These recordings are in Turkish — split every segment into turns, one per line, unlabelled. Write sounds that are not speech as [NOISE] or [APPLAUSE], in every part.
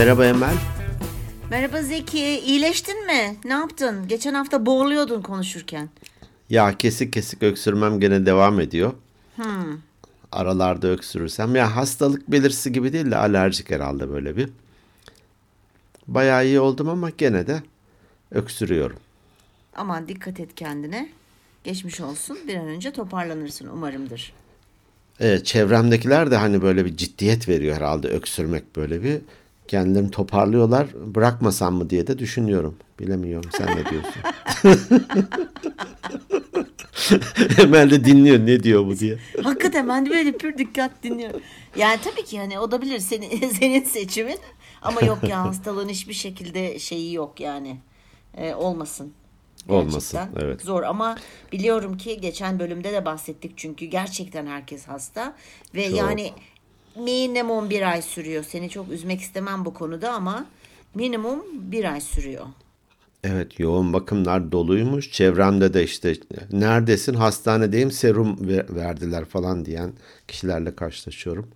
Merhaba Emel.
Merhaba Zeki, iyileştin mi? Ne yaptın? Geçen hafta boğuluyordun konuşurken.
Ya kesik kesik öksürmem gene devam ediyor. Aralarda öksürürsem. Ya hastalık belirtisi gibi değil de alerjik herhalde böyle bir. Bayağı iyi oldum ama gene de öksürüyorum.
Aman dikkat et kendine. Geçmiş olsun. Bir an önce toparlanırsın umarımdır.
Evet, çevremdekiler de hani böyle bir ciddiyet veriyor herhalde öksürmek böyle bir. Kendilerini toparlıyorlar. Bırakmasam mı diye de düşünüyorum. Bilemiyorum. Sen ne diyorsun? [LAUGHS] Emel de dinliyor ne diyor bu diye.
Hakikaten ben de böyle pür dikkat dinliyorum. Yani tabii ki hani o da bilir senin, [LAUGHS] senin seçimin. Ama yok ya hastalığın hiçbir şekilde şeyi yok yani. Ee, olmasın.
Olmasın,
Gerçekten
evet.
Zor ama biliyorum ki geçen bölümde de bahsettik çünkü gerçekten herkes hasta ve
Çok.
yani minimum bir ay sürüyor. Seni çok üzmek istemem bu konuda ama minimum bir ay sürüyor.
Evet yoğun bakımlar doluymuş. Çevremde de işte neredesin hastanedeyim serum ver- verdiler falan diyen kişilerle karşılaşıyorum.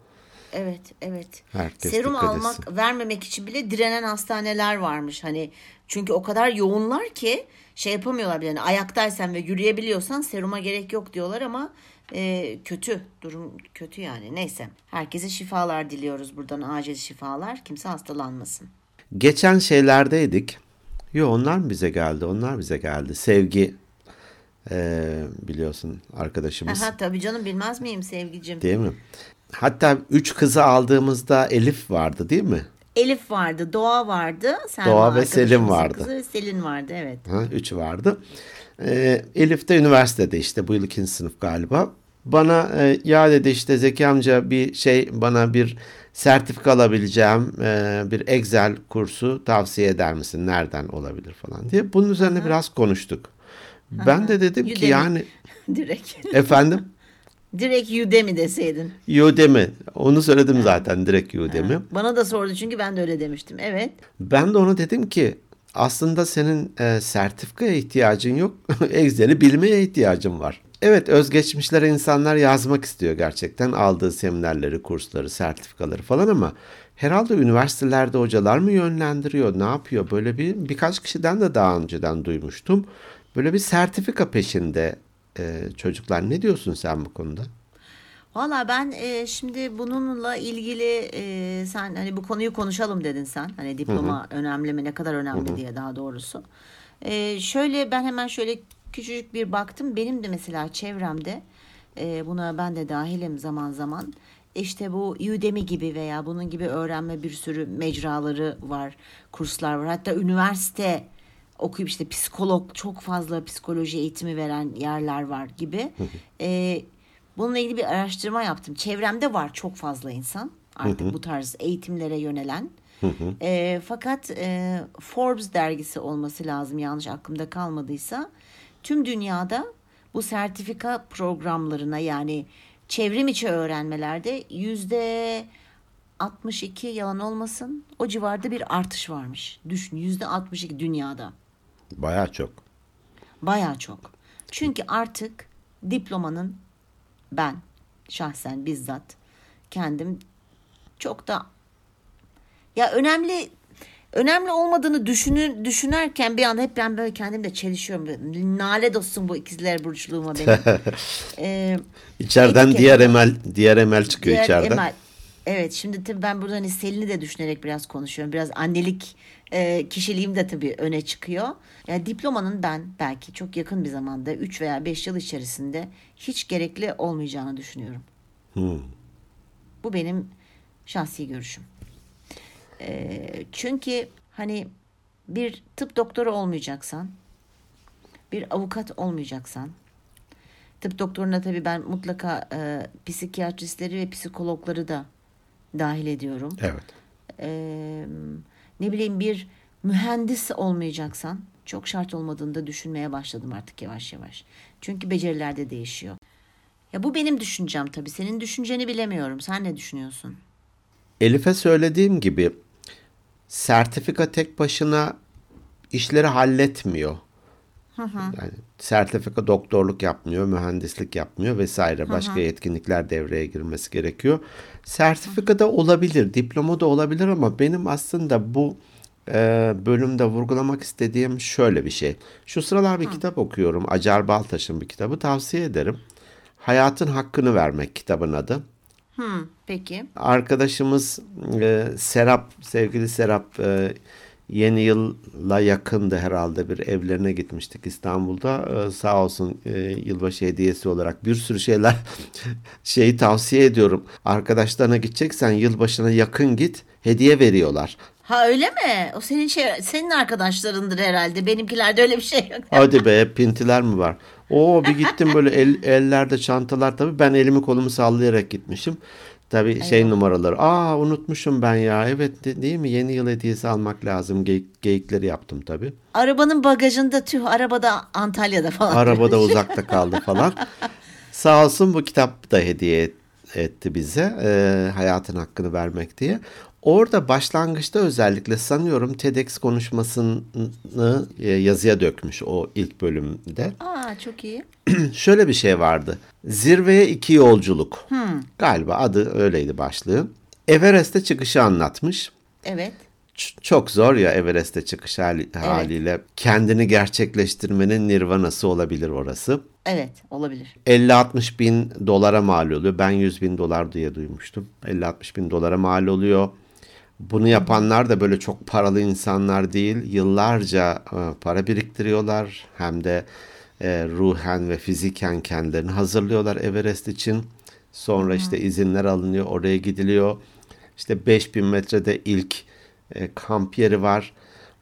Evet, evet.
Herkes
Serum almak,
etsin.
vermemek için bile direnen hastaneler varmış. Hani çünkü o kadar yoğunlar ki şey yapamıyorlar bile. Yani ayaktaysan ve yürüyebiliyorsan seruma gerek yok diyorlar ama e, kötü. Durum kötü yani. Neyse. Herkese şifalar diliyoruz buradan. Acil şifalar. Kimse hastalanmasın.
Geçen şeylerdeydik. Yo onlar mı bize geldi? Onlar bize geldi. Sevgi eee, biliyorsun arkadaşımız
Aha, tabii canım bilmez miyim sevgicim?
değil mi? Hatta üç kızı aldığımızda Elif vardı değil mi?
Elif vardı, Doğa vardı. Selma
Doğa ve Selin
arkadaşımızın
vardı.
Kızı ve Selin vardı evet.
Ha, üç vardı. Ee, Elif de üniversitede işte bu yıl ikinci sınıf galiba. Bana e, ya dedi işte Zeki amca bir şey bana bir sertifika alabileceğim e, bir Excel kursu tavsiye eder misin? Nereden olabilir falan diye. Bunun üzerine biraz konuştuk. Ben de dedim ki
Udemy.
yani [LAUGHS]
Direkt.
efendim
Direkt Udemy deseydin.
Udemy onu söyledim zaten direkt Udemy.
Bana da sordu çünkü ben de öyle demiştim. Evet.
Ben de ona dedim ki aslında senin e, sertifikaya ihtiyacın yok. [LAUGHS] Excel'i bilmeye ihtiyacın var. Evet özgeçmişlere insanlar yazmak istiyor gerçekten. Aldığı seminerleri, kursları, sertifikaları falan ama herhalde üniversitelerde hocalar mı yönlendiriyor, ne yapıyor? Böyle bir birkaç kişiden de daha önceden duymuştum. Böyle bir sertifika peşinde e, çocuklar. Ne diyorsun sen bu konuda?
Valla ben e, şimdi bununla ilgili e, sen hani bu konuyu konuşalım dedin sen. Hani diploma önemli mi ne kadar önemli diye daha doğrusu. E, şöyle ben hemen şöyle küçücük bir baktım. Benim de mesela çevremde e, buna ben de dahilim zaman zaman. İşte bu Udemy gibi veya bunun gibi öğrenme bir sürü mecraları var, kurslar var. Hatta üniversite okuyup işte psikolog çok fazla psikoloji eğitimi veren yerler var gibi. E, bununla ilgili bir araştırma yaptım. Çevremde var çok fazla insan artık bu tarz eğitimlere yönelen. E, fakat e, Forbes dergisi olması lazım yanlış aklımda kalmadıysa. Tüm dünyada bu sertifika programlarına yani çevrim içi öğrenmelerde yüzde 62 yalan olmasın o civarda bir artış varmış. Düşün yüzde 62 dünyada.
Bayağı çok.
Baya çok. Çünkü artık diplomanın ben şahsen bizzat kendim çok da ya önemli önemli olmadığını düşünür, düşünürken bir anda hep ben böyle kendimle çelişiyorum. Nalet olsun bu ikizler burçluğuma benim. [LAUGHS] Ee,
İçeriden
etiket-
diğer emel diğer emel çıkıyor
Diğer
içeriden.
Emel. Evet şimdi tabii ben burada hani Selin'i de düşünerek biraz konuşuyorum. Biraz annelik e, kişiliğim de tabii öne çıkıyor. Yani diplomanın ben belki çok yakın bir zamanda 3 veya 5 yıl içerisinde hiç gerekli olmayacağını düşünüyorum. Bu benim şahsi görüşüm. E, çünkü hani bir tıp doktoru olmayacaksan, bir avukat olmayacaksan, Tıp doktoruna tabii ben mutlaka e, psikiyatristleri ve psikologları da dahil ediyorum.
Evet.
E, ne bileyim bir mühendis olmayacaksan çok şart olmadığını da düşünmeye başladım artık yavaş yavaş. Çünkü beceriler de değişiyor. Ya bu benim düşüncem tabii. Senin düşünceni bilemiyorum. Sen ne düşünüyorsun?
Elif'e söylediğim gibi sertifika tek başına işleri halletmiyor. Yani sertifika doktorluk yapmıyor, mühendislik yapmıyor vesaire. Başka yetkinlikler devreye girmesi gerekiyor. Sertifika da olabilir, diploma da olabilir ama benim aslında bu e, bölümde vurgulamak istediğim şöyle bir şey. Şu sıralar bir kitap okuyorum. Acar Baltaş'ın bir kitabı tavsiye ederim. Hayatın Hakkını Vermek kitabın adı.
Hmm, peki.
Arkadaşımız e, Serap, sevgili Serap e, yeni yılla yakındı herhalde bir evlerine gitmiştik İstanbul'da. E, sağ olsun e, yılbaşı hediyesi olarak bir sürü şeyler [LAUGHS] şeyi tavsiye ediyorum. Arkadaşlarına gideceksen yılbaşına yakın git hediye veriyorlar.
Ha öyle mi? O senin şey senin arkadaşlarındır herhalde. Benimkilerde öyle bir şey yok. [LAUGHS]
Hadi be pintiler mi var? Oo bir gittim böyle [LAUGHS] el, ellerde çantalar tabii ben elimi kolumu sallayarak gitmişim. Tabii şey numaraları. Aa unutmuşum ben ya. Evet de- değil mi? Yeni yıl hediyesi almak lazım. Geyik, geyikleri yaptım tabii.
Arabanın bagajında tüh arabada Antalya'da falan.
Arabada [LAUGHS] uzakta kaldı falan. Sağ olsun bu kitap da hediye et- etti bize. e, hayatın hakkını vermek diye. Orada başlangıçta özellikle sanıyorum TEDx konuşmasını e, yazıya dökmüş o ilk bölümde.
Aa çok iyi. [CLEARS THROAT]
Şöyle bir şey vardı. Zirveye iki yolculuk. Galiba adı öyleydi başlığı. Everest'e çıkışı anlatmış.
Evet.
Ç- çok zor ya Everest'e çıkış hali- haliyle. Kendini gerçekleştirmenin nirvanası olabilir orası.
Evet olabilir.
50-60 bin dolara mal oluyor. Ben 100 bin dolar diye duymuştum. 50-60 bin dolara mal oluyor. Bunu yapanlar da böyle çok paralı insanlar değil. Yıllarca e, para biriktiriyorlar. Hem de e, ruhen ve fiziken kendilerini hazırlıyorlar Everest için. Sonra işte izinler alınıyor. Oraya gidiliyor. İşte 5000 metrede ilk e, kamp yeri var.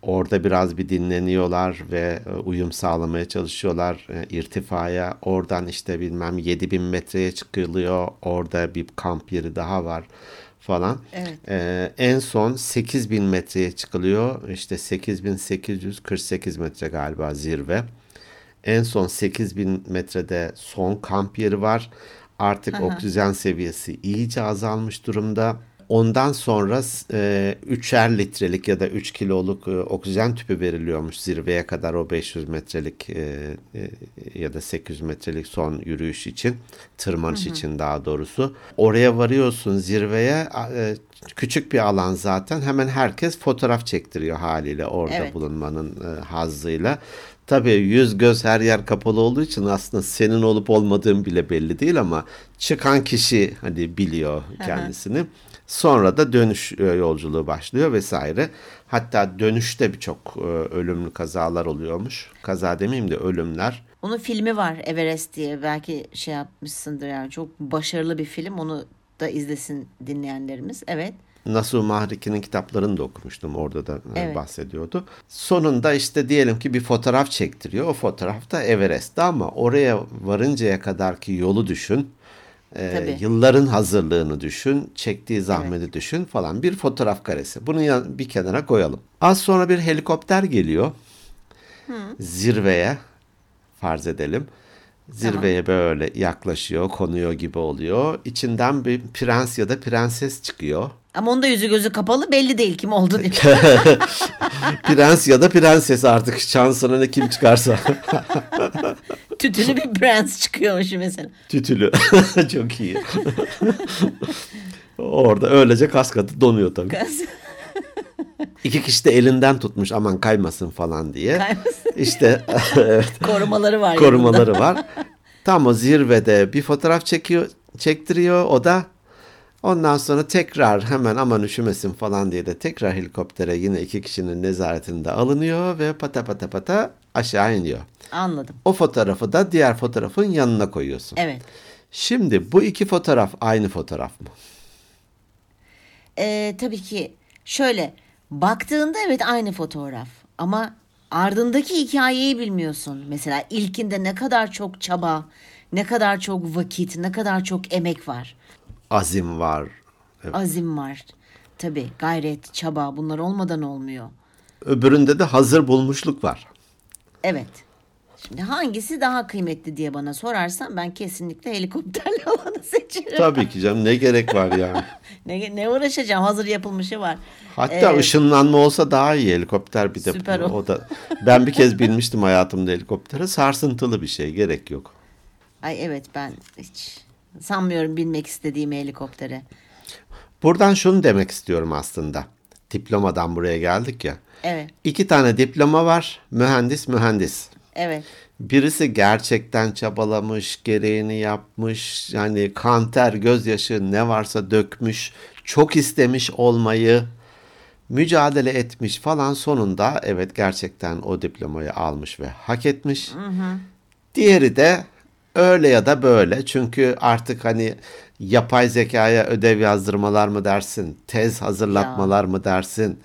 Orada biraz bir dinleniyorlar ve e, uyum sağlamaya çalışıyorlar e, irtifaya. Oradan işte bilmem 7000 metreye çıkılıyor. Orada bir kamp yeri daha var falan.
Evet.
E, en son 8000 metreye çıkılıyor. İşte 8848 metre galiba zirve. En son 8000 metrede son kamp yeri var. Artık oksijen seviyesi iyice azalmış durumda. Ondan sonra e, üçer litrelik ya da 3 kiloluk e, oksijen tüpü veriliyormuş zirveye kadar o 500 metrelik e, e, ya da 800 metrelik son yürüyüş için, tırmanış için daha doğrusu. Oraya varıyorsun zirveye e, küçük bir alan zaten hemen herkes fotoğraf çektiriyor haliyle orada
Evet.
bulunmanın e, hazzıyla. Tabii yüz göz her yer kapalı olduğu için aslında senin olup olmadığın bile belli değil ama çıkan kişi hani biliyor kendisini. Sonra da dönüş e, yolculuğu başlıyor vesaire. Hatta dönüşte birçok e, ölümlü kazalar oluyormuş. Kaza demeyeyim de ölümler.
Onun filmi var Everest diye. Belki şey yapmışsındır yani. Çok başarılı bir film. Onu da izlesin dinleyenlerimiz. Evet.
Nasuh Mahriki'nin kitaplarını da okumuştum. Orada da e,
Evet.
bahsediyordu. Sonunda işte diyelim ki bir fotoğraf çektiriyor. O fotoğraf da Everest'te ama oraya varıncaya kadar ki yolu düşün. E, yılların hazırlığını düşün. Çektiği zahmeti düşün falan. Bir fotoğraf karesi. Bunu bir kenara koyalım. Az sonra bir helikopter geliyor. Zirveye farz edelim. Zirveye böyle yaklaşıyor, konuyor gibi oluyor. İçinden bir prens ya da prenses çıkıyor.
Ama onun da yüzü gözü kapalı belli değil kim oldu diye. [LAUGHS] [LAUGHS]
Prens ya da prenses artık şansına ne kim çıkarsa. [LAUGHS]
Tütülü bir prens çıkıyormuş mesela.
Tütülü. Çok iyi. Orada öylece kaskatı donuyor tabii. İki kişi de elinden tutmuş aman kaymasın falan diye.
Kaymasın.
İşte evet,
Korumaları var. yanında.
korumaları var. Tam o zirvede bir fotoğraf çekiyor, çektiriyor o da. Ondan sonra tekrar hemen aman üşümesin falan diye de tekrar helikoptere yine iki kişinin nezaretinde alınıyor ve pata pata pata aşağı iniyor.
Anladım.
O fotoğrafı da diğer fotoğrafın yanına koyuyorsun.
Evet.
Şimdi bu iki fotoğraf aynı fotoğraf mı?
Ee, tabii ki şöyle baktığında evet aynı fotoğraf ama ardındaki hikayeyi bilmiyorsun. Mesela ilkinde ne kadar çok çaba, ne kadar çok vakit, ne kadar çok emek var.
Azim var.
Azim var. Tabii gayret, çaba bunlar olmadan olmuyor.
Öbüründe de hazır bulmuşluk var.
Evet. Şimdi hangisi daha kıymetli diye bana sorarsan ben kesinlikle helikopterli [LAUGHS] olanı seçerim.
Tabii ki canım ne gerek var yani. [LAUGHS]
Ne, ne uğraşacağım hazır yapılmışı var.
Hatta
Ee,
ışınlanma olsa daha iyi helikopter bir de.
Süper o.
o da ben bir kez [LAUGHS] binmiştim hayatımda helikoptere. Sarsıntılı bir şey, gerek yok.
Ay evet ben hiç sanmıyorum binmek istediğimi helikoptere.
Buradan şunu demek istiyorum aslında. Diplomadan buraya geldik ya.
Evet
İki tane diploma var. Mühendis, mühendis.
evet
Birisi gerçekten çabalamış, gereğini yapmış, yani kanter, gözyaşı ne varsa dökmüş, çok istemiş olmayı, mücadele etmiş falan sonunda evet gerçekten o diplomayı almış ve hak etmiş. Diğeri de öyle ya da böyle çünkü artık hani yapay zekaya ödev yazdırmalar mı dersin, tez hazırlatmalar mı dersin,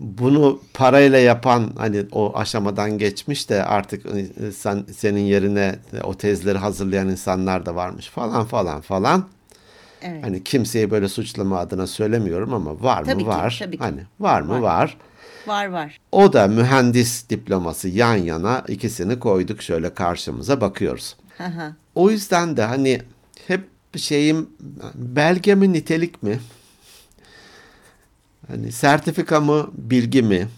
bunu parayla yapan hani o aşamadan geçmiş de artık e, sen, senin yerine o tezleri hazırlayan insanlar da varmış falan falan falan.
evet.
Hani kimseyi böyle suçlama adına söylemiyorum ama var
Tabii
mı
ki,
var.
tabii ki.
Hani var mı
Var.
var.
Var var.
O da mühendis diploması yan yana ikisini koyduk şöyle karşımıza bakıyoruz.
Hı hı.
O yüzden de hani hep şeyim belge mi nitelik mi? Hani sertifika mı bilgi mi?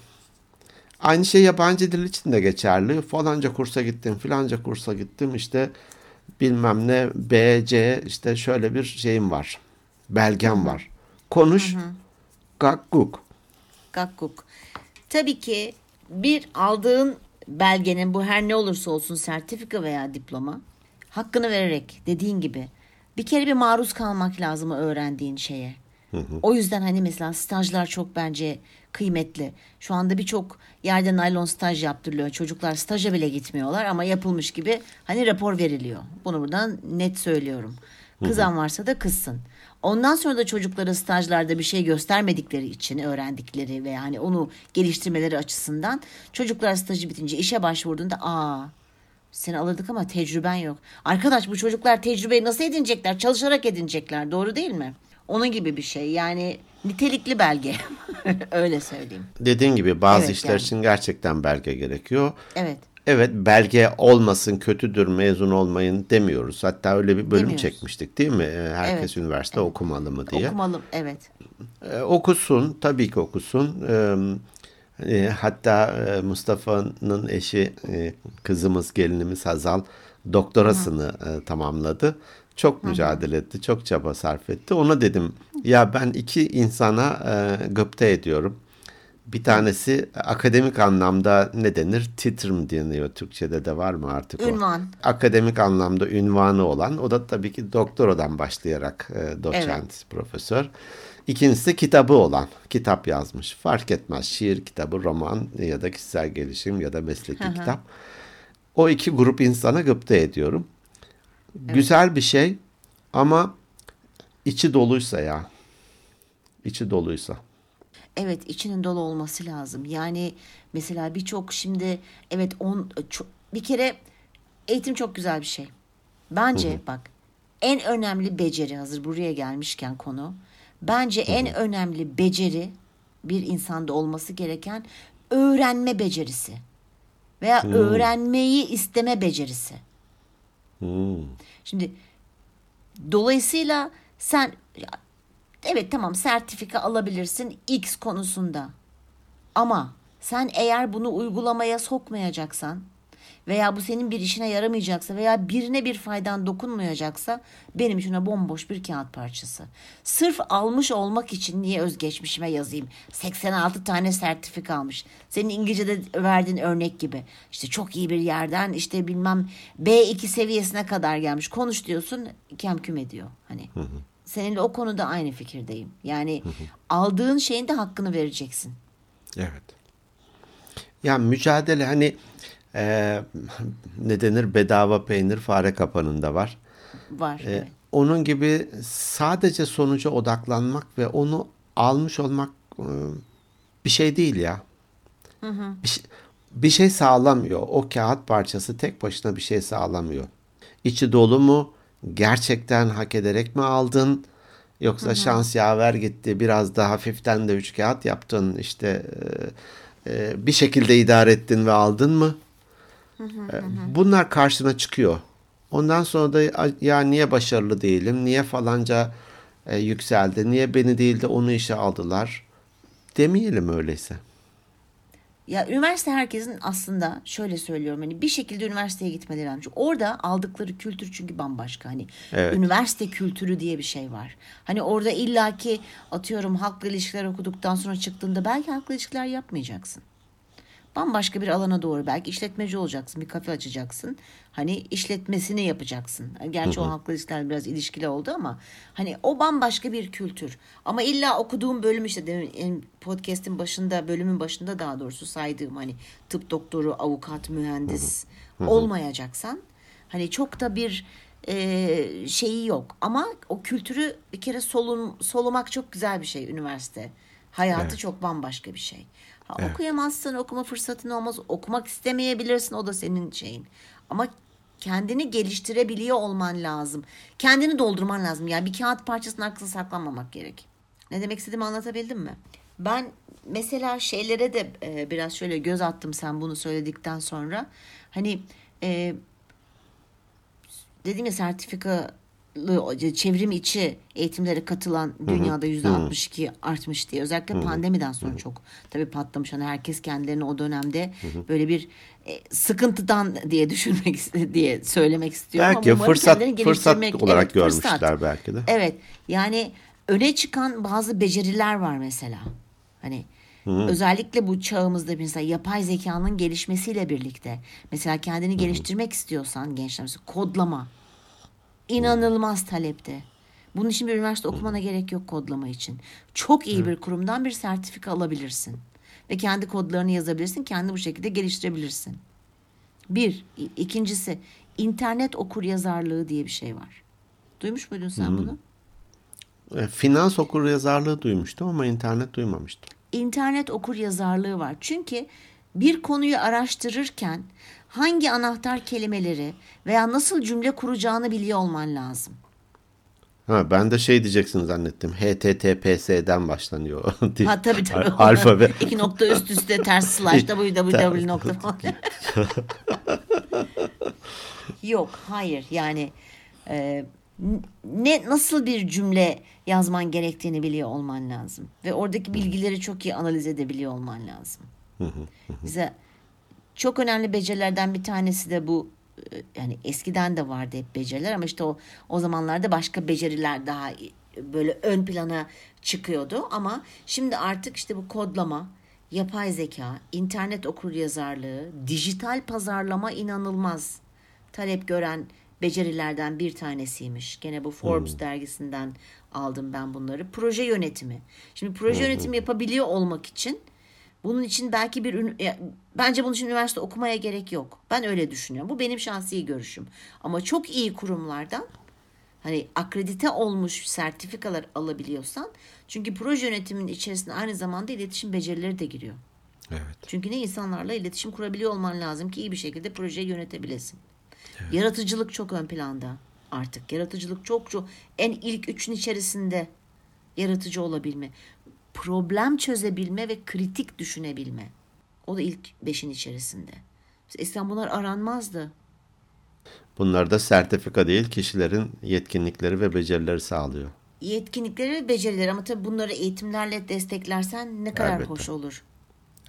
Aynı şey yabancı dil için de geçerli. Falanca kursa gittim, filanca kursa gittim işte bilmem ne B, C işte şöyle bir şeyim var. Belgem var. Konuş. Gakkuk.
Gakkuk. Tabii ki bir aldığın belgenin bu her ne olursa olsun sertifika veya diploma hakkını vererek dediğin gibi bir kere bir maruz kalmak lazım öğrendiğin şeye. O yüzden hani mesela stajlar çok bence kıymetli. Şu anda birçok yerde naylon staj yaptırılıyor. Çocuklar staja bile gitmiyorlar ama yapılmış gibi hani rapor veriliyor. Bunu buradan net söylüyorum. Kızan varsa da kızsın. Ondan sonra da çocuklara stajlarda bir şey göstermedikleri için öğrendikleri ve yani onu geliştirmeleri açısından çocuklar stajı bitince işe başvurduğunda aa seni alırdık ama tecrüben yok. Arkadaş bu çocuklar tecrübeyi nasıl edinecekler? Çalışarak edinecekler. Doğru değil mi? Onun gibi bir şey. Yani nitelikli belge. [LAUGHS] Öyle söyleyeyim.
Dediğin gibi bazı
Evet,
işler
yani.
için gerçekten belge gerekiyor.
Evet.
Evet belge olmasın, kötüdür, mezun olmayın demiyoruz. Hatta öyle bir bölüm
Demiyoruz.
çekmiştik değil mi? Herkes
Evet,
üniversite okumalı mı diye.
Okumalı. Evet.
Ee, okusun, tabii ki okusun. Ee, e, hatta e, Mustafa'nın eşi, e, kızımız, gelinimiz Hazal doktorasını e, tamamladı. Çok mücadele etti, çok çaba sarf etti. Ona dedim, ya ben iki insana e, gıpta ediyorum. Bir tanesi akademik anlamda ne denir? Titr mi deniyor? Türkçe'de de var mı artık o?
Ünvan.
Akademik anlamda ünvanı olan. O da tabii ki doktoradan başlayarak e, doçent, profesör. İkincisi kitabı olan. Kitap yazmış. Fark etmez. Şiir kitabı, roman ya da kişisel gelişim ya da mesleki kitap. O iki grup insana gıpta ediyorum. Güzel bir şey ama içi doluysa ya. İçi doluysa.
Evet içinin dolu olması lazım. Yani mesela birçok şimdi evet on ço- bir kere eğitim çok güzel bir şey. Bence bak en önemli beceri hazır buraya gelmişken konu. Bence en önemli beceri bir insanda olması gereken öğrenme becerisi veya öğrenmeyi isteme becerisi.
Hmm.
Şimdi dolayısıyla sen evet tamam sertifika alabilirsin X konusunda. Ama sen eğer bunu uygulamaya sokmayacaksan veya bu senin bir işine yaramayacaksa veya birine bir faydan dokunmayacaksa benim için o bomboş bir kağıt parçası. Sırf almış olmak için niye özgeçmişime yazayım? 86 tane sertifika almış. Senin İngilizce'de verdiğin örnek gibi. İşte çok iyi bir yerden işte bilmem B2 seviyesine kadar gelmiş. Konuş diyorsun kem küm ediyor. Hani seninle o konuda aynı fikirdeyim. Yani aldığın şeyin de hakkını vereceksin.
Evet. Ya mücadele hani e, ne denir bedava peynir fare kapanında var.
Var.
E,
evet.
Onun gibi sadece sonuca odaklanmak ve onu almış olmak e, bir şey değil ya. Bir, şey, bir şey sağlamıyor. O kağıt parçası tek başına bir şey sağlamıyor. İçi dolu mu? Gerçekten hak ederek mi aldın? Yoksa şans yaver gitti. Biraz da hafiften de üç kağıt yaptın. İşte e, e, bir şekilde idare ettin ve aldın mı? E, bunlar karşına çıkıyor. Ondan sonra da ya niye başarılı değilim, niye falanca e, yükseldi, niye beni değil de onu işe aldılar demeyelim öyleyse.
Ya üniversite herkesin aslında şöyle söylüyorum hani bir şekilde üniversiteye gitmeleri lazım. Orada aldıkları kültür çünkü bambaşka. Hani
Evet.
üniversite kültürü diye bir şey var. Hani orada illaki atıyorum halkla ilişkiler okuduktan sonra çıktığında belki halkla ilişkiler yapmayacaksın. Bambaşka bir alana doğru belki işletmeci olacaksın, bir kafe açacaksın. Hani işletmesini yapacaksın. Gerçi o halkla ilişkiler biraz ilişkili oldu ama hani o bambaşka bir kültür. Ama illa okuduğum bölüm işte demin podcast'in başında, bölümün başında daha doğrusu saydığım hani tıp doktoru, avukat, mühendis olmayacaksan hani çok da bir e, şeyi yok. Ama o kültürü bir kere solun, solumak çok güzel bir şey üniversite. Hayatı
Evet.
çok bambaşka bir şey. Ha, Okuyamazsın, okuma fırsatın olmaz. Okumak istemeyebilirsin, o da senin şeyin. Ama kendini geliştirebiliyor olman lazım. Kendini doldurman lazım. Yani bir kağıt parçasının arkasına saklanmamak gerek. Ne demek istediğimi anlatabildim mi? Ben mesela şeylere de e, biraz şöyle göz attım sen bunu söyledikten sonra. Hani e, dedim ya sertifikalı çevrim içi eğitimlere katılan dünyada yüzde 62 artmış diye. Özellikle pandemiden sonra çok tabii patlamış. Hani herkes kendilerini o dönemde böyle bir e, sıkıntıdan diye düşünmek diye söylemek istiyorum.
Belki
Ama
fırsat fırsat olarak
Evet, fırsat.
görmüşler belki de.
Evet yani öne çıkan bazı beceriler var mesela. Hani özellikle bu çağımızda mesela yapay zekanın gelişmesiyle birlikte mesela kendini geliştirmek istiyorsan gençler mesela kodlama inanılmaz talepte. Bunun için bir üniversite okumana gerek yok kodlama için. Çok iyi bir kurumdan bir sertifika alabilirsin. Ve kendi kodlarını yazabilirsin. Kendi bu şekilde geliştirebilirsin. Bir. İkincisi internet okur yazarlığı diye bir şey var. Duymuş muydun sen bunu?
E, Finans okur yazarlığı duymuştum ama internet duymamıştım.
internet okur yazarlığı var. Çünkü bir konuyu araştırırken hangi anahtar kelimeleri veya nasıl cümle kuracağını biliyor olman lazım.
Ha, ben de şey diyeceksin zannettim. HTTPS'den başlanıyor. [LAUGHS]
Ha tabii tabii. [LAUGHS]
Alfabe. [LAUGHS]
İki nokta üst üste ters slash www nokta. Yok hayır yani e, ne nasıl bir cümle yazman gerektiğini biliyor olman lazım. Ve oradaki bilgileri çok iyi analiz edebiliyor olman lazım. Bize çok önemli becerilerden bir tanesi de bu e, yani eskiden de vardı hep beceriler ama işte o o zamanlarda başka beceriler daha böyle ön plana çıkıyordu ama şimdi artık işte bu kodlama, yapay zeka, internet okur yazarlığı, dijital pazarlama inanılmaz talep gören becerilerden bir tanesiymiş. Gene bu Forbes dergisinden aldım ben bunları. Proje yönetimi. Şimdi proje yönetimi yapabiliyor olmak için bunun için belki bir bence bunun için üniversite okumaya gerek yok. Ben öyle düşünüyorum. Bu benim şahsi görüşüm. Ama çok iyi kurumlardan hani akredite olmuş sertifikalar alabiliyorsan çünkü proje yönetiminin içerisinde aynı zamanda iletişim becerileri de giriyor.
Evet.
Çünkü ne insanlarla iletişim kurabiliyor olman lazım ki iyi bir şekilde projeyi yönetebilesin. Yaratıcılık çok ön planda artık. Yaratıcılık çok çok en ilk üçün içerisinde yaratıcı olabilme. Problem çözebilme ve kritik düşünebilme. O da ilk beşin içerisinde. Eskiden bunlar aranmazdı.
Bunlar da sertifika değil, kişilerin yetkinlikleri ve becerileri sağlıyor.
Yetkinlikleri ve becerileri ama tabii bunları eğitimlerle desteklersen ne kadar
Elbette.
hoş olur.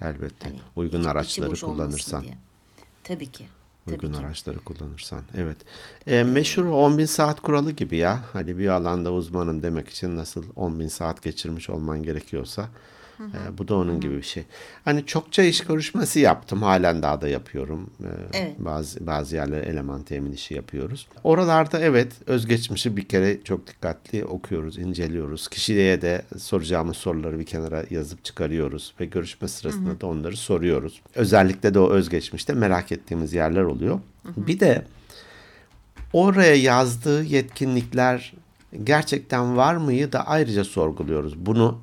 Elbette.
Hani
Uygun araçları kullanırsan.
diye. Tabii ki. Tabii
Uygun
ki.
araçları kullanırsan. Evet. E, meşhur 10.000 saat kuralı gibi ya. Hani bir alanda uzmanım demek için nasıl 10.000 saat geçirmiş olman gerekiyorsa. E, bu da onun gibi bir şey. Hani çokça iş görüşmesi yaptım. Halen daha da yapıyorum. E,
Evet.
Bazı bazı yerlere eleman temin işi yapıyoruz. Oralarda evet özgeçmişi bir kere çok dikkatli okuyoruz, inceliyoruz. Kişiliğe de soracağımız soruları bir kenara yazıp çıkarıyoruz ve görüşme sırasında da onları soruyoruz. Özellikle de o özgeçmişte merak ettiğimiz yerler oluyor. Bir de oraya yazdığı yetkinlikler gerçekten var mıyı da ayrıca sorguluyoruz. Bunu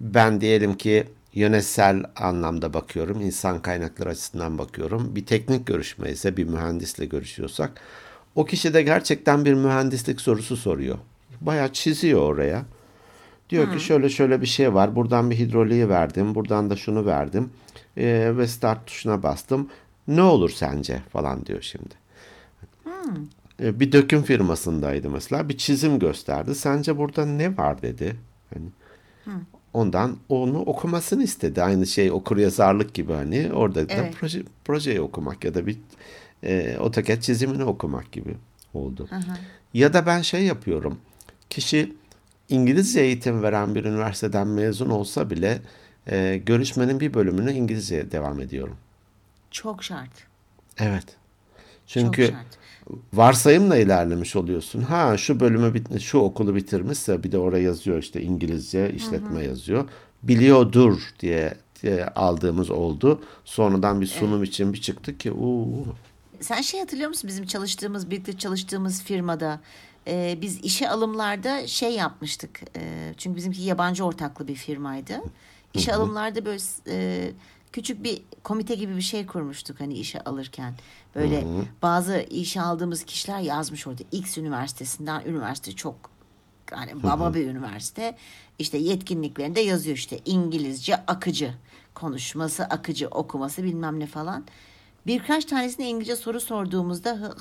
ben diyelim ki yönetsel anlamda bakıyorum, insan kaynakları açısından bakıyorum. Bir teknik görüşme ise bir mühendisle görüşüyorsak o kişi de gerçekten bir mühendislik sorusu soruyor. Bayağı çiziyor oraya. Diyor ki şöyle şöyle bir şey var. Buradan bir hidroliği verdim. Buradan da şunu verdim. Ee, ve start tuşuna bastım. Ne olur sence falan diyor şimdi. E, Bir döküm firmasındaydı mesela. Bir çizim gösterdi. Sence burada ne var dedi. Hani ondan onu okumasını istedi. Aynı şey okur yazarlık gibi hani orada da
Evet.
proje, projeyi okumak ya da bir e, AutoCAD çizimini okumak gibi oldu. Ya da ben şey yapıyorum. Kişi İngilizce eğitim veren bir üniversiteden mezun olsa bile e, görüşmenin bir bölümünü İngilizce devam ediyorum.
Çok şart.
Evet. Çünkü
Çok şart.
Varsayımla ilerlemiş oluyorsun. Ha şu bölümü bit şu okulu bitirmişse bir de oraya yazıyor işte İngilizce işletme yazıyor. Biliyordur diye, diye aldığımız oldu. Sonradan bir sunum için bir çıktı ki uuu.
Sen şey hatırlıyor musun bizim çalıştığımız, birlikte çalıştığımız firmada e, biz işe alımlarda şey yapmıştık. E, çünkü bizimki yabancı ortaklı bir firmaydı. İşe alımlarda böyle e, küçük bir komite gibi bir şey kurmuştuk hani işe alırken. Böyle bazı işe aldığımız kişiler yazmış orada. X üniversitesinden üniversite çok yani baba bir üniversite işte yetkinliklerinde yazıyor işte İngilizce akıcı konuşması akıcı okuması bilmem ne falan. Birkaç tanesine İngilizce soru sorduğumuzda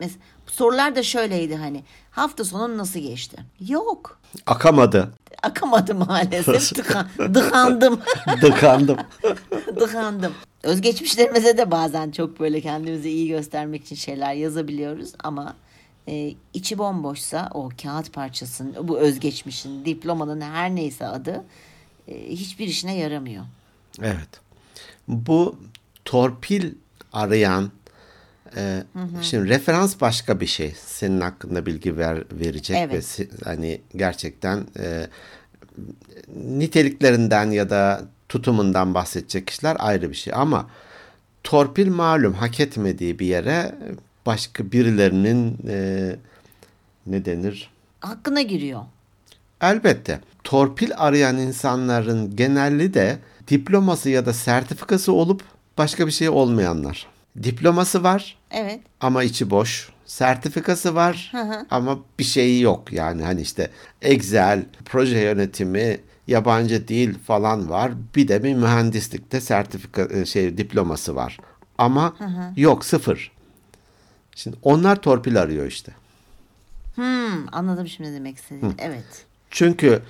mesela sorular da şöyleydi hani hafta sonun nasıl geçti? Yok.
Akamadı.
Akamadı maalesef. Tıkan, dıkandım. [LAUGHS]
Dıkandım. [LAUGHS]
dıkandım. Özgeçmişlerimize de bazen çok böyle kendimizi iyi göstermek için şeyler yazabiliyoruz ama e, içi bomboşsa o kağıt parçasının, bu özgeçmişin, diplomanın her neyse adı e, hiçbir işine yaramıyor.
Evet. Bu torpil arayan e, şimdi referans başka bir şey. Senin hakkında bilgi ver, verecek
Evet.
ve hani gerçekten e, niteliklerinden ya da tutumundan bahsedecek kişiler ayrı bir şey. Ama torpil malum hak etmediği bir yere başka birilerinin e, ne denir?
Hakkına giriyor.
Elbette. Torpil arayan insanların genelli de diploması ya da sertifikası olup başka bir şey olmayanlar. Diploması var
Evet.
ama içi boş. Sertifikası var ama bir şeyi yok. Yani hani işte Excel, proje yönetimi, yabancı dil falan var. Bir de bir mühendislikte sertifika e, şey diploması var. Ama yok sıfır. Şimdi onlar torpil arıyor işte.
Hmm, anladım şimdi demek istediğini. Evet.
Çünkü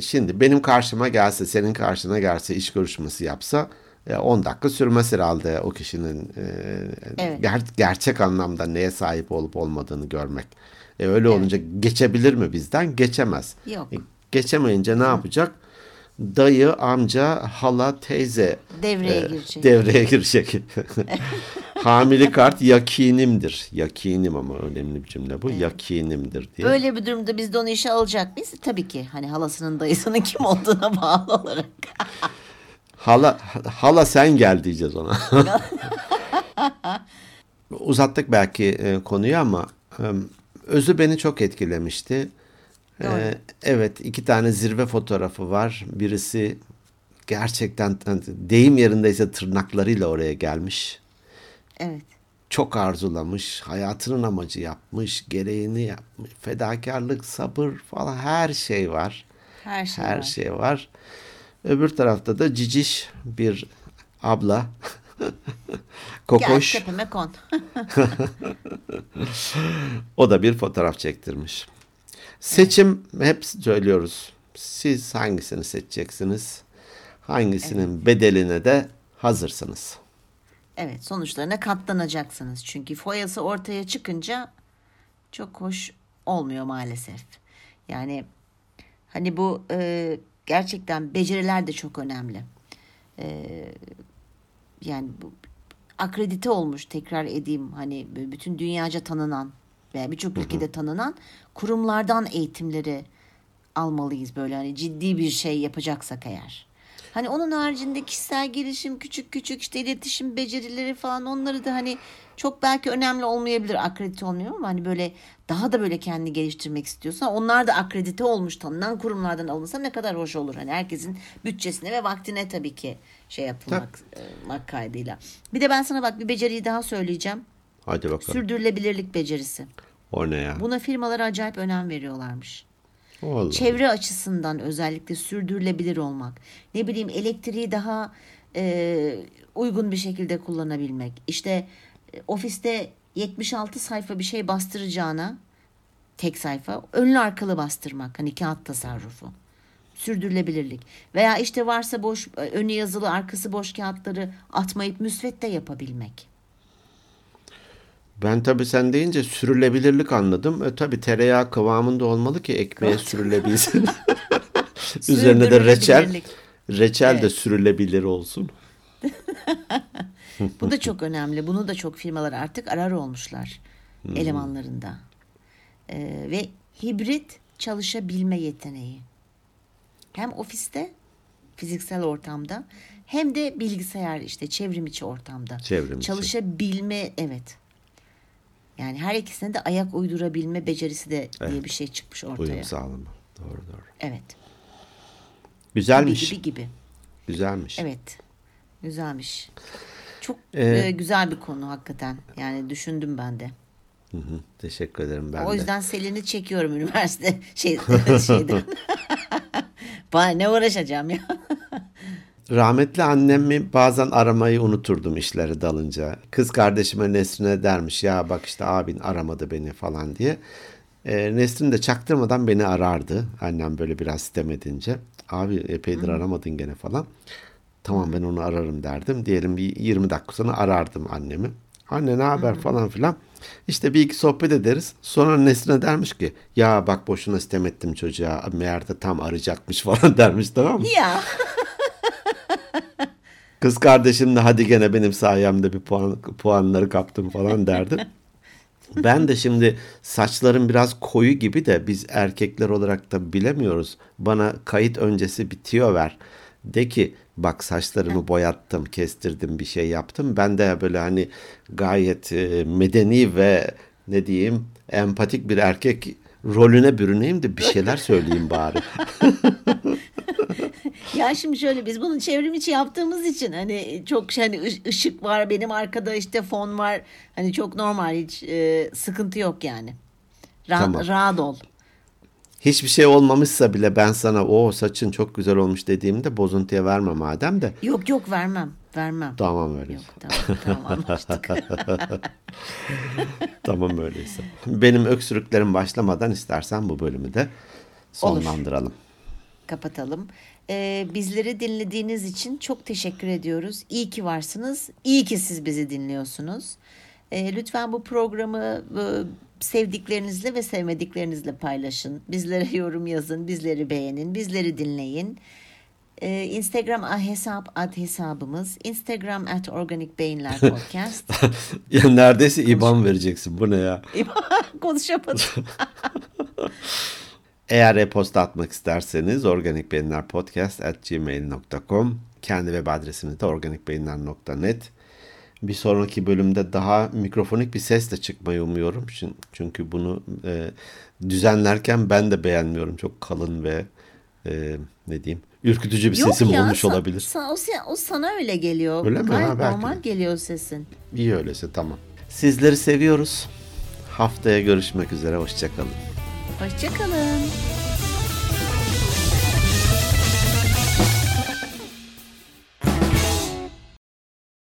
şimdi benim karşıma gelse, senin karşına gelse iş görüşmesi yapsa 10 dakika sürmez herhalde o kişinin e,
Evet.
ger- gerçek anlamda neye sahip olup olmadığını görmek. E, öyle olunca geçebilir mi bizden? Geçemez.
Yok.
E, geçemeyince ne yapacak? Dayı, amca, hala, teyze
Devreye
e,
girecek.
Devreye girecek. [LAUGHS] Hamile kart yakinimdir. Yakinim ama önemli bir cümle bu. Yakinimdir diye.
Böyle bir durumda biz de onu işe alacak mıyız? Tabii ki. Hani halasının dayısının kim olduğuna bağlı olarak. [LAUGHS]
Hala hala sen gel diyeceğiz ona. [LAUGHS] Uzattık belki e, konuyu ama e, özü beni çok etkilemişti. E, evet iki tane zirve fotoğrafı var. Birisi gerçekten hani deyim yerindeyse tırnaklarıyla oraya gelmiş.
Evet.
Çok arzulamış, hayatının amacı yapmış, gereğini yapmış, fedakarlık, sabır falan her şey var.
Her şey
Her
var.
şey var. Öbür tarafta da ciciş bir abla. [LAUGHS] Kokoş.
Gel tepeme kon. [LAUGHS]
O da bir fotoğraf çektirmiş. Seçim hep söylüyoruz. Siz hangisini seçeceksiniz? Hangisinin bedeline de hazırsınız.
Evet sonuçlarına katlanacaksınız. Çünkü foyası ortaya çıkınca çok hoş olmuyor maalesef. Yani hani bu e, gerçekten beceriler de çok önemli. E, yani bu akredite olmuş tekrar edeyim hani bütün dünyaca tanınan veya birçok ülkede tanınan kurumlardan eğitimleri almalıyız böyle hani ciddi bir şey yapacaksak eğer. Hani onun haricinde kişisel gelişim, küçük küçük işte iletişim becerileri falan onları da hani çok belki önemli olmayabilir akredite olmuyor ama hani böyle daha da böyle kendini geliştirmek istiyorsan onlar da akredite olmuş tanınan kurumlardan alınsa ne kadar hoş olur. Hani herkesin bütçesine ve vaktine tabii ki şey yapılmak e, kaydıyla. Bir de ben sana bak bir beceriyi daha söyleyeceğim.
Hadi bakalım.
Sürdürülebilirlik becerisi.
O ne ya?
Buna firmalar acayip önem veriyorlarmış.
Vallahi.
Çevre açısından özellikle sürdürülebilir olmak. Ne bileyim elektriği daha e, uygun bir şekilde kullanabilmek. İşte e, ofiste 76 sayfa bir şey bastıracağına tek sayfa önlü arkalı bastırmak. Hani kağıt tasarrufu. Sürdürülebilirlik. Veya işte varsa boş e, önü yazılı arkası boş kağıtları atmayıp müsvedde yapabilmek.
Ben tabii sen deyince sürülebilirlik anladım. E, tabii tereyağı kıvamında olmalı ki ekmeğe sürülebilsin. [LAUGHS] Üzerine de reçel. Reçel de
Evet.
sürülebilir olsun. [LAUGHS]
Bu da çok önemli. Bunu da çok firmalar artık arar olmuşlar elemanlarında. Ee, ve hibrit çalışabilme yeteneği. Hem ofiste, fiziksel ortamda hem de bilgisayar işte çevrim içi ortamda.
Çevrim içi.
Çalışabilme evet. Yani her ikisine de ayak uydurabilme becerisi de diye bir şey çıkmış ortaya.
Uyum sağlama. Doğru doğru.
Evet.
Güzelmiş.
gibi gibi.
Güzelmiş.
Evet. Güzelmiş. Çok
Ee,
e, güzel bir konu hakikaten. Yani düşündüm ben de.
Hı hı, teşekkür ederim ben
o
de.
yüzden Selin'i çekiyorum üniversite [LAUGHS] şey şeyden. [LAUGHS] [LAUGHS] Bana ne uğraşacağım ya.
Rahmetli annemi bazen aramayı unuturdum işleri dalınca. Kız kardeşime Nesrin'e dermiş ya bak işte abin aramadı beni falan diye. E, Nesrin de çaktırmadan beni arardı. Annem böyle biraz sitem edince. Abi epeydir aramadın gene falan. Tamam ben onu ararım derdim. Diyelim bir 20 dakika sonra arardım annemi. Anne ne haber falan filan. İşte bir iki sohbet ederiz. Sonra Nesrin'e dermiş ki ya bak boşuna sitem ettim çocuğa. Meğer de tam arayacakmış [LAUGHS] falan dermiş tamam mı?
ya.
Kız kardeşim de hadi gene benim sayemde bir puan, puanları kaptım falan derdi. [LAUGHS] Ben de şimdi saçlarım biraz koyu gibi de biz erkekler olarak da bilemiyoruz. Bana kayıt öncesi bitiyor ver. De ki bak saçlarımı boyattım, kestirdim, bir şey yaptım. Ben de böyle hani gayet e, medeni ve ne diyeyim empatik bir erkek rolüne bürüneyim de bir şeyler söyleyeyim bari. [LAUGHS]
Ya şimdi şöyle biz bunu çevrim içi yaptığımız için hani çok şey hani ış- ışık var benim arkada işte fon var. Hani çok normal hiç e, sıkıntı yok yani. Rahat,
Tamam.
rahat ol.
Hiçbir şey olmamışsa bile ben sana o saçın çok güzel olmuş dediğimde bozuntuya verme madem de.
Yok yok vermem. Vermem.
Tamam öyle.
Yok tamam tamam anlaştık. [LAUGHS]
Tamam öyleyse. Benim öksürüklerim başlamadan istersen bu bölümü de sonlandıralım.
Kapatalım. Ee, bizleri dinlediğiniz için çok teşekkür ediyoruz. İyi ki varsınız. İyi ki siz bizi dinliyorsunuz. Ee, lütfen bu programı e, sevdiklerinizle ve sevmediklerinizle paylaşın. Bizlere [LAUGHS] yorum yazın, bizleri beğenin, bizleri dinleyin. Ee, Instagram hesap ad hesabımız. Instagram at Organik Beyinler Podcast. [LAUGHS]
ya neredeyse IBAN vereceksin. Bu ne ya?
Konuşamadım. [LAUGHS]
Eğer e-posta atmak isterseniz organikbeyinlerpodcast@gmail.com kendi web adresimiz de organikbeyinler.net bir sonraki bölümde daha mikrofonik bir sesle çıkmayı umuyorum. Çün- Çünkü bunu e, düzenlerken ben de beğenmiyorum. Çok kalın ve e, ne diyeyim ürkütücü bir sesim
ya,
olmuş olabilir.
sa- o, o sana öyle geliyor.
Öyle mi?
Gayet
Ha,
normal
de.
geliyor sesin.
İyi öyleyse tamam. Sizleri seviyoruz. Haftaya görüşmek üzere. Hoşçakalın.
Hoşçakalın.